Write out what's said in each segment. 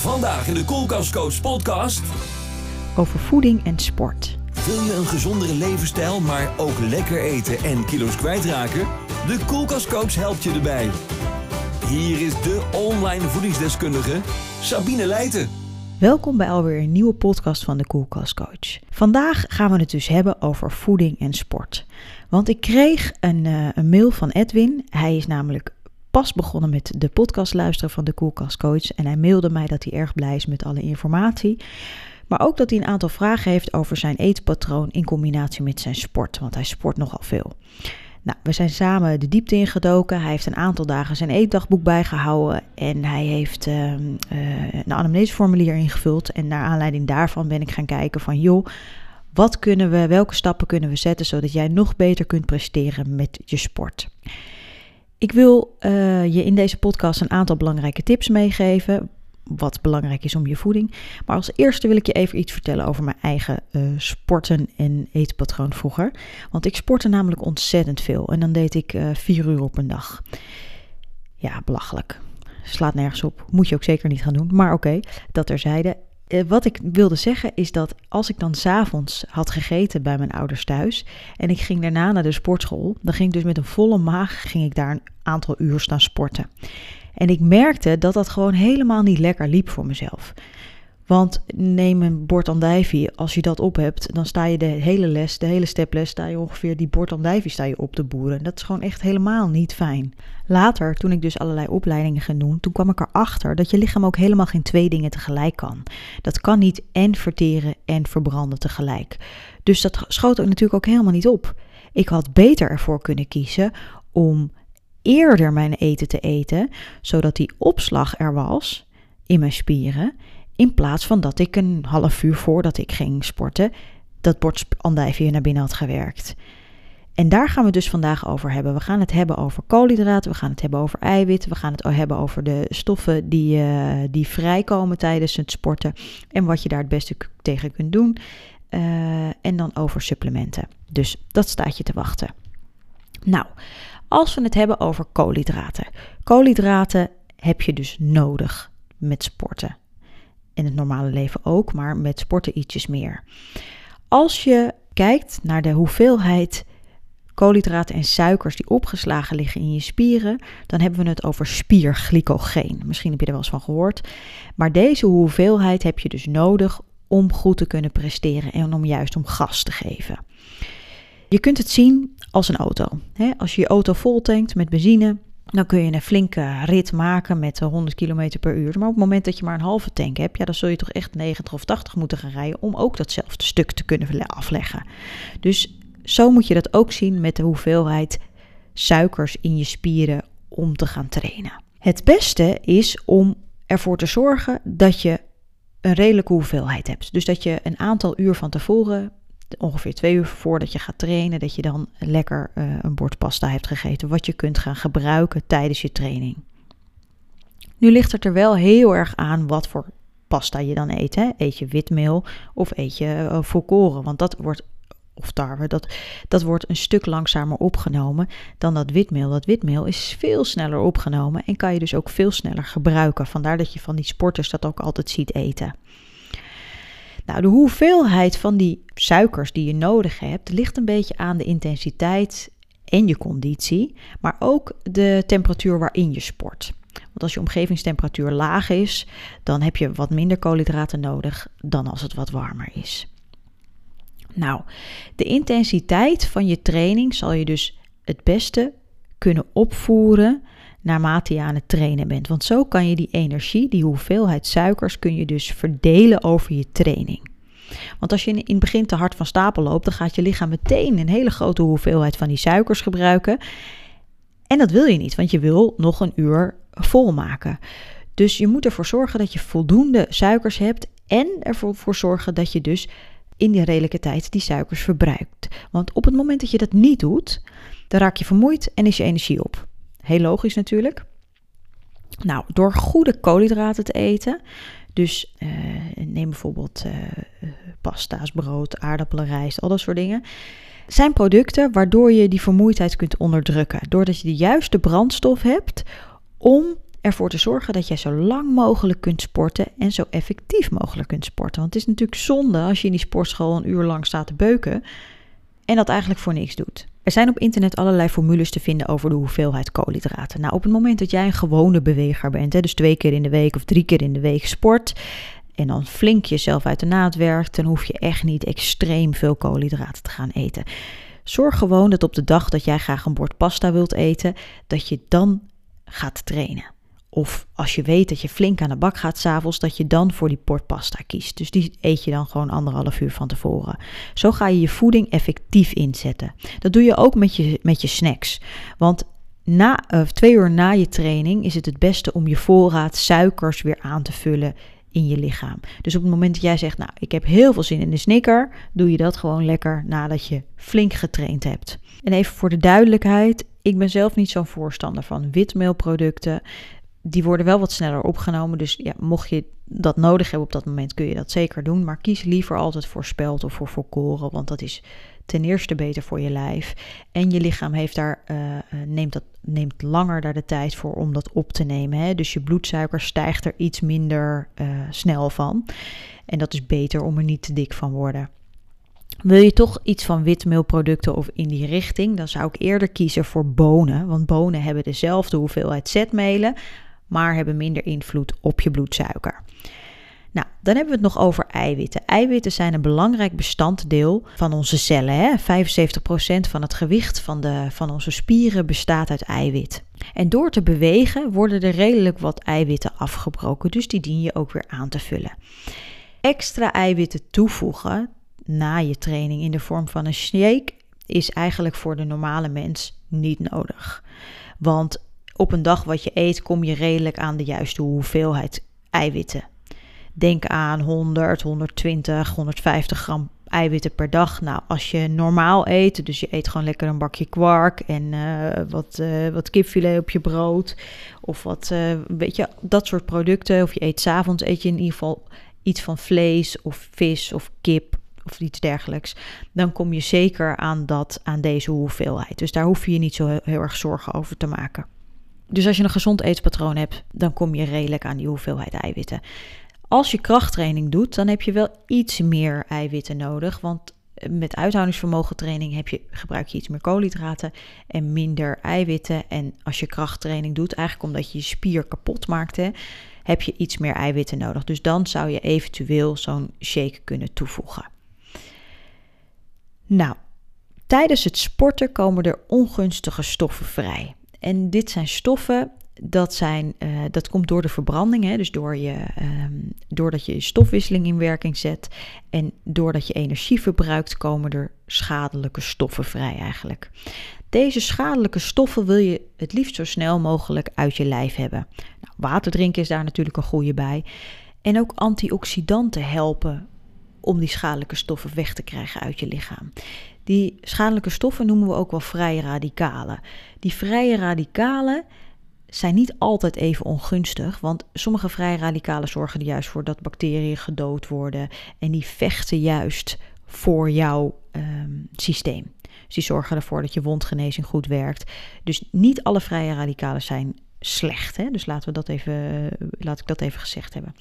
Vandaag in de Koelkastcoach podcast. over voeding en sport. Wil je een gezondere levensstijl, maar ook lekker eten en kilo's kwijtraken? De Koelkastcoach helpt je erbij. Hier is de online voedingsdeskundige Sabine Leijten. Welkom bij alweer een nieuwe podcast van de Koelkast Coach. Vandaag gaan we het dus hebben over voeding en sport. Want ik kreeg een, eh, een mail van Edwin. Hij is namelijk pas begonnen met de podcast luisteren van de Koelkast Coach. En hij mailde mij dat hij erg blij is met alle informatie. Maar ook dat hij een aantal vragen heeft over zijn eetpatroon in combinatie met zijn sport. Want hij sport nogal veel. Nou, we zijn samen de diepte ingedoken. Hij heeft een aantal dagen zijn eetdagboek bijgehouden. En hij heeft ehm, eh, een anamneseformulier ingevuld. En naar aanleiding daarvan ben ik gaan kijken van... joh, wat kunnen we, welke stappen kunnen we zetten... zodat jij nog beter kunt presteren met je sport. Ik wil eh, je in deze podcast een aantal belangrijke tips meegeven wat belangrijk is om je voeding. Maar als eerste wil ik je even iets vertellen over mijn eigen eh, sporten en eetpatroon vroeger. Want ik sportte namelijk ontzettend veel en dan deed ik uh, vier uur op een dag. Ja, belachelijk. Slaat nergens op. Moet je ook zeker niet gaan doen. Maar oké, dat terzijde. Uh, wat ik wilde zeggen is dat als ik dan s'avonds had gegeten bij mijn ouders thuis en ik ging daarna naar de sportschool, dan ging ik dus met een volle maag ging ik daar een aantal uur staan sporten. En ik merkte dat dat gewoon helemaal niet lekker liep voor mezelf. Want neem een bord andijvie, als je dat op hebt, dan sta je de hele les, de hele steples, sta je ongeveer die bord andijvie sta je op te boeren. Dat is gewoon echt helemaal niet fijn. Later, toen ik dus allerlei opleidingen ging doen, toen kwam ik erachter dat je lichaam ook helemaal geen twee dingen tegelijk kan. Dat kan niet en verteren en verbranden tegelijk. Dus dat schoot ook natuurlijk ook helemaal niet op. Ik had beter ervoor kunnen kiezen om eerder mijn eten te eten, zodat die opslag er was in mijn spieren, in plaats van dat ik een half uur voordat ik ging sporten dat bord andijvie naar binnen had gewerkt. En daar gaan we dus vandaag over hebben. We gaan het hebben over koolhydraten, we gaan het hebben over eiwitten, we gaan het hebben over de stoffen die, uh, die vrijkomen tijdens het sporten en wat je daar het beste tegen kunt doen. Uh, en dan over supplementen. Dus dat staat je te wachten. Nou, als we het hebben over koolhydraten. Koolhydraten heb je dus nodig met sporten. In het normale leven ook, maar met sporten ietsjes meer. Als je kijkt naar de hoeveelheid koolhydraten en suikers die opgeslagen liggen in je spieren, dan hebben we het over spierglycogeen. Misschien heb je er wel eens van gehoord. Maar deze hoeveelheid heb je dus nodig om goed te kunnen presteren en om juist om gas te geven. Je kunt het zien als een auto. Als je je auto vol tankt met benzine, dan kun je een flinke rit maken met 100 km per uur. Maar op het moment dat je maar een halve tank hebt, ja, dan zul je toch echt 90 of 80 moeten gaan rijden om ook datzelfde stuk te kunnen afleggen. Dus zo moet je dat ook zien met de hoeveelheid suikers in je spieren om te gaan trainen. Het beste is om ervoor te zorgen dat je een redelijke hoeveelheid hebt. Dus dat je een aantal uur van tevoren ongeveer twee uur voordat je gaat trainen, dat je dan lekker uh, een bord pasta hebt gegeten, wat je kunt gaan gebruiken tijdens je training. Nu ligt het er wel heel erg aan wat voor pasta je dan eet. Hè? Eet je witmeel of eet je uh, volkoren? Want dat wordt, of tarwe, dat, dat wordt een stuk langzamer opgenomen dan dat witmeel. Dat witmeel is veel sneller opgenomen en kan je dus ook veel sneller gebruiken. Vandaar dat je van die sporters dat ook altijd ziet eten. Nou, de hoeveelheid van die suikers die je nodig hebt, ligt een beetje aan de intensiteit en je conditie, maar ook de temperatuur waarin je sport. Want als je omgevingstemperatuur laag is, dan heb je wat minder koolhydraten nodig dan als het wat warmer is. Nou, de intensiteit van je training zal je dus het beste kunnen opvoeren naarmate je aan het trainen bent. Want zo kan je die energie, die hoeveelheid suikers, kun je dus verdelen over je training. Want als je in het begin te hard van stapel loopt, dan gaat je lichaam meteen een hele grote hoeveelheid van die suikers gebruiken. En dat wil je niet, want je wil nog een uur volmaken. Dus je moet ervoor zorgen dat je voldoende suikers hebt en ervoor zorgen dat je dus in die redelijke tijd die suikers verbruikt. Want op het moment dat je dat niet doet, dan raak je vermoeid en is je energie op. Heel logisch natuurlijk. Nou, door goede koolhydraten te eten, dus uh, neem bijvoorbeeld uh, pasta's, brood, aardappelen, rijst, al dat soort dingen. Zijn producten waardoor je die vermoeidheid kunt onderdrukken. Doordat je de juiste brandstof hebt om ervoor te zorgen dat jij zo lang mogelijk kunt sporten en zo effectief mogelijk kunt sporten. Want het is natuurlijk zonde als je in die sportschool een uur lang staat te beuken en dat eigenlijk voor niks doet. Er zijn op internet allerlei formules te vinden over de hoeveelheid koolhydraten. Nou, op het moment dat jij een gewone beweger bent, hè, dus twee keer in de week of drie keer in de week sport, en dan flink jezelf uit de naad werkt, dan hoef je echt niet extreem veel koolhydraten te gaan eten. Zorg gewoon dat op de dag dat jij graag een bord pasta wilt eten, dat je dan gaat trainen. Of als je weet dat je flink aan de bak gaat s'avonds, dat je dan voor die bord pasta kiest. Dus die eet je dan gewoon anderhalf uur van tevoren. Zo ga je je voeding effectief inzetten. Dat doe je ook met je, met je snacks. Want na, uh, twee uur na je training is het het beste om je voorraad suikers weer aan te vullen in je lichaam. Dus op het moment dat jij zegt, nou, ik heb heel veel zin in de snicker, doe je dat gewoon lekker nadat je flink getraind hebt. En even voor de duidelijkheid, ik ben zelf niet zo'n voorstander van witmeelproducten. Die worden wel wat sneller opgenomen, dus ja, mocht je dat nodig hebben op dat moment, kun je dat zeker doen. Maar kies liever altijd voor spelt of voor volkoren, want dat is ten eerste beter voor je lijf. En je lichaam heeft daar, uh, neemt, dat, neemt langer daar de tijd voor om dat op te nemen. Hè? Dus je bloedsuiker stijgt er iets minder uh, snel van. En dat is beter om er niet te dik van worden. Wil je toch iets van witmeelproducten of in die richting, dan zou ik eerder kiezen voor bonen. Want bonen hebben dezelfde hoeveelheid zetmelen, maar hebben minder invloed op je bloedsuiker. Nou, dan hebben we het nog over eiwitten. Eiwitten zijn een belangrijk bestanddeel van onze cellen. Hè? 75% van het gewicht van, de, van onze spieren bestaat uit eiwit. En door te bewegen worden er redelijk wat eiwitten afgebroken, dus die dien je ook weer aan te vullen. Extra eiwitten toevoegen na je training in de vorm van een shake is eigenlijk voor de normale mens niet nodig. Want op een dag wat je eet kom je redelijk aan de juiste hoeveelheid eiwitten Denk aan 100, 120, 150 gram eiwitten per dag. Nou, als je normaal eet, dus je eet gewoon lekker een bakje kwark en uh, wat, uh, wat kipfilet op je brood. Of wat, uh, weet je, dat soort producten. Of je eet s'avonds, eet je in ieder geval iets van vlees of vis of kip of iets dergelijks. Dan kom je zeker aan, dat, aan deze hoeveelheid. Dus daar hoef je je niet zo heel erg zorgen over te maken. Dus als je een gezond eetpatroon hebt, dan kom je redelijk aan die hoeveelheid eiwitten. Als je krachttraining doet, dan heb je wel iets meer eiwitten nodig. Want met uithoudingsvermogen training heb je, gebruik je iets meer koolhydraten en minder eiwitten. En als je krachttraining doet, eigenlijk omdat je je spier kapot maakt, heb je iets meer eiwitten nodig. Dus dan zou je eventueel zo'n shake kunnen toevoegen. Nou, tijdens het sporten komen er ongunstige stoffen vrij. En dit zijn stoffen dat, zijn, uh, dat komt door de verbranding, hè, dus door je, um, doordat je stofwisseling in werking zet en doordat je energie verbruikt, komen er schadelijke stoffen vrij eigenlijk. Deze schadelijke stoffen wil je het liefst zo snel mogelijk uit je lijf hebben. Nou, water drinken is daar natuurlijk een goede bij. En ook antioxidanten helpen om die schadelijke stoffen weg te krijgen uit je lichaam. Die schadelijke stoffen noemen we ook wel vrije radicalen. Die vrije radicalen zijn niet altijd even ongunstig, want sommige vrije radicalen zorgen er juist voor dat bacteriën gedood worden en die vechten juist voor jouw um, systeem. Dus die zorgen ervoor dat je wondgenezing goed werkt. Dus niet alle vrije radicalen zijn slecht. Hè? Dus laten we dat even, laat ik dat even gezegd hebben.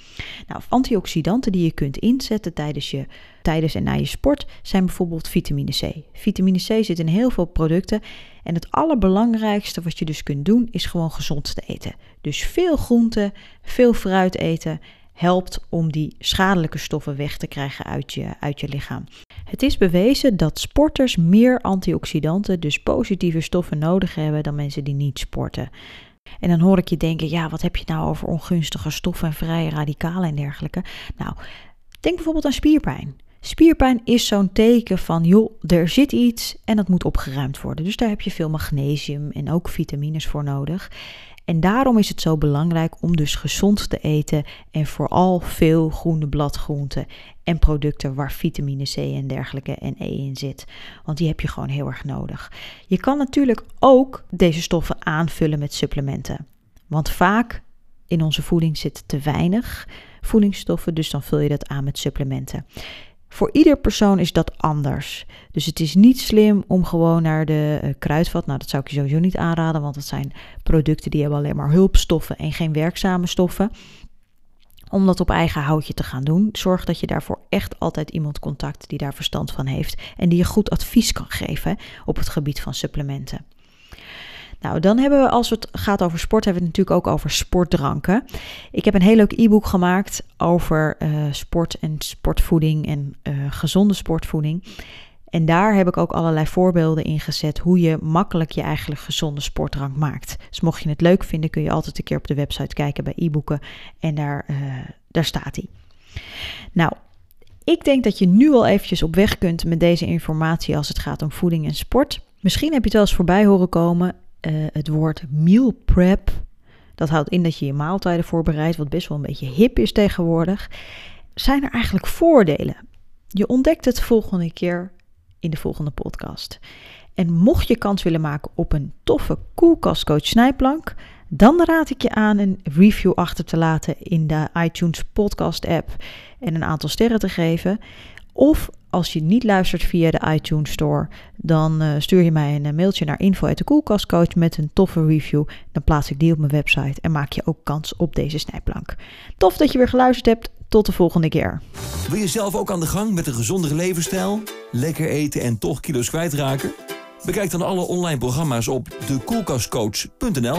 Nou, antioxidanten die je kunt inzetten tijdens, je, tijdens en na je sport zijn bijvoorbeeld vitamine C. Vitamine C zit in heel veel producten. En het allerbelangrijkste wat je dus kunt doen is gewoon gezond te eten. Dus veel groente, veel fruit eten helpt om die schadelijke stoffen weg te krijgen uit je, uit je lichaam. Het is bewezen dat sporters meer antioxidanten, dus positieve stoffen, nodig hebben dan mensen die niet sporten. En dan hoor ik je denken, ja, wat heb je nou over ongunstige stoffen en vrije radicalen en dergelijke? Nou, denk bijvoorbeeld aan spierpijn. Spierpijn is zo'n teken van, joh, er zit iets en dat moet opgeruimd worden. Dus daar heb je veel magnesium en ook vitamines voor nodig. En daarom is het zo belangrijk om dus gezond te eten en vooral veel groene bladgroenten en producten waar vitamine C en dergelijke en E in zit. Want die heb je gewoon heel erg nodig. Je kan natuurlijk ook deze stoffen aanvullen met supplementen. Want vaak in onze voeding zit te weinig voedingsstoffen, dus dan vul je dat aan met supplementen. Voor ieder persoon is dat anders. Dus het is niet slim om gewoon naar de uh, kruidvat. Nou, dat zou ik je sowieso niet aanraden, want dat zijn producten die hebben alleen maar hulpstoffen en geen werkzame stoffen. Om dat op eigen houtje te gaan doen, zorg dat je daarvoor echt altijd iemand contact die daar verstand van heeft en die je goed advies kan geven op het gebied van supplementen. Nou, dan hebben we, als het gaat over sport, hebben we het natuurlijk ook over sportdranken. Ik heb een heel leuk e-book gemaakt over uh, sport en sportvoeding en uh, gezonde sportvoeding. En daar heb ik ook allerlei voorbeelden in gezet hoe je makkelijk je eigenlijk gezonde sportdrank maakt. Dus mocht je het leuk vinden, kun je altijd een keer op de website kijken bij e-boeken en daar, uh, daar staat hij. Nou, ik denk dat je nu al eventjes op weg kunt met deze informatie als het gaat om voeding en sport. Misschien heb je het wel eens voorbij horen komen uh, het woord meal prep. Dat houdt in dat je je maaltijden voorbereidt, wat best wel een beetje hip is tegenwoordig. Zijn er eigenlijk voordelen? Je ontdekt het volgende keer in de volgende podcast. En mocht je kans willen maken op een toffe koelkastcoach snijplank, dan raad ik je aan een review achter te laten in de iTunes podcast app en een aantal sterren te geven. Of als je niet luistert via de iTunes Store, dan uh, stuur je mij een uh, mailtje naar info de koelkastcoach met een toffe review. Dan plaats ik die op mijn website en maak je ook kans op deze snijplank. Tof dat je weer geluisterd hebt. Tot de volgende keer. Wil je zelf ook aan de gang met een gezondere levensstijl? Lekker eten en toch kilo's kwijtraken? Bekijk dan alle online programma's op dekoelkastcoach.nl.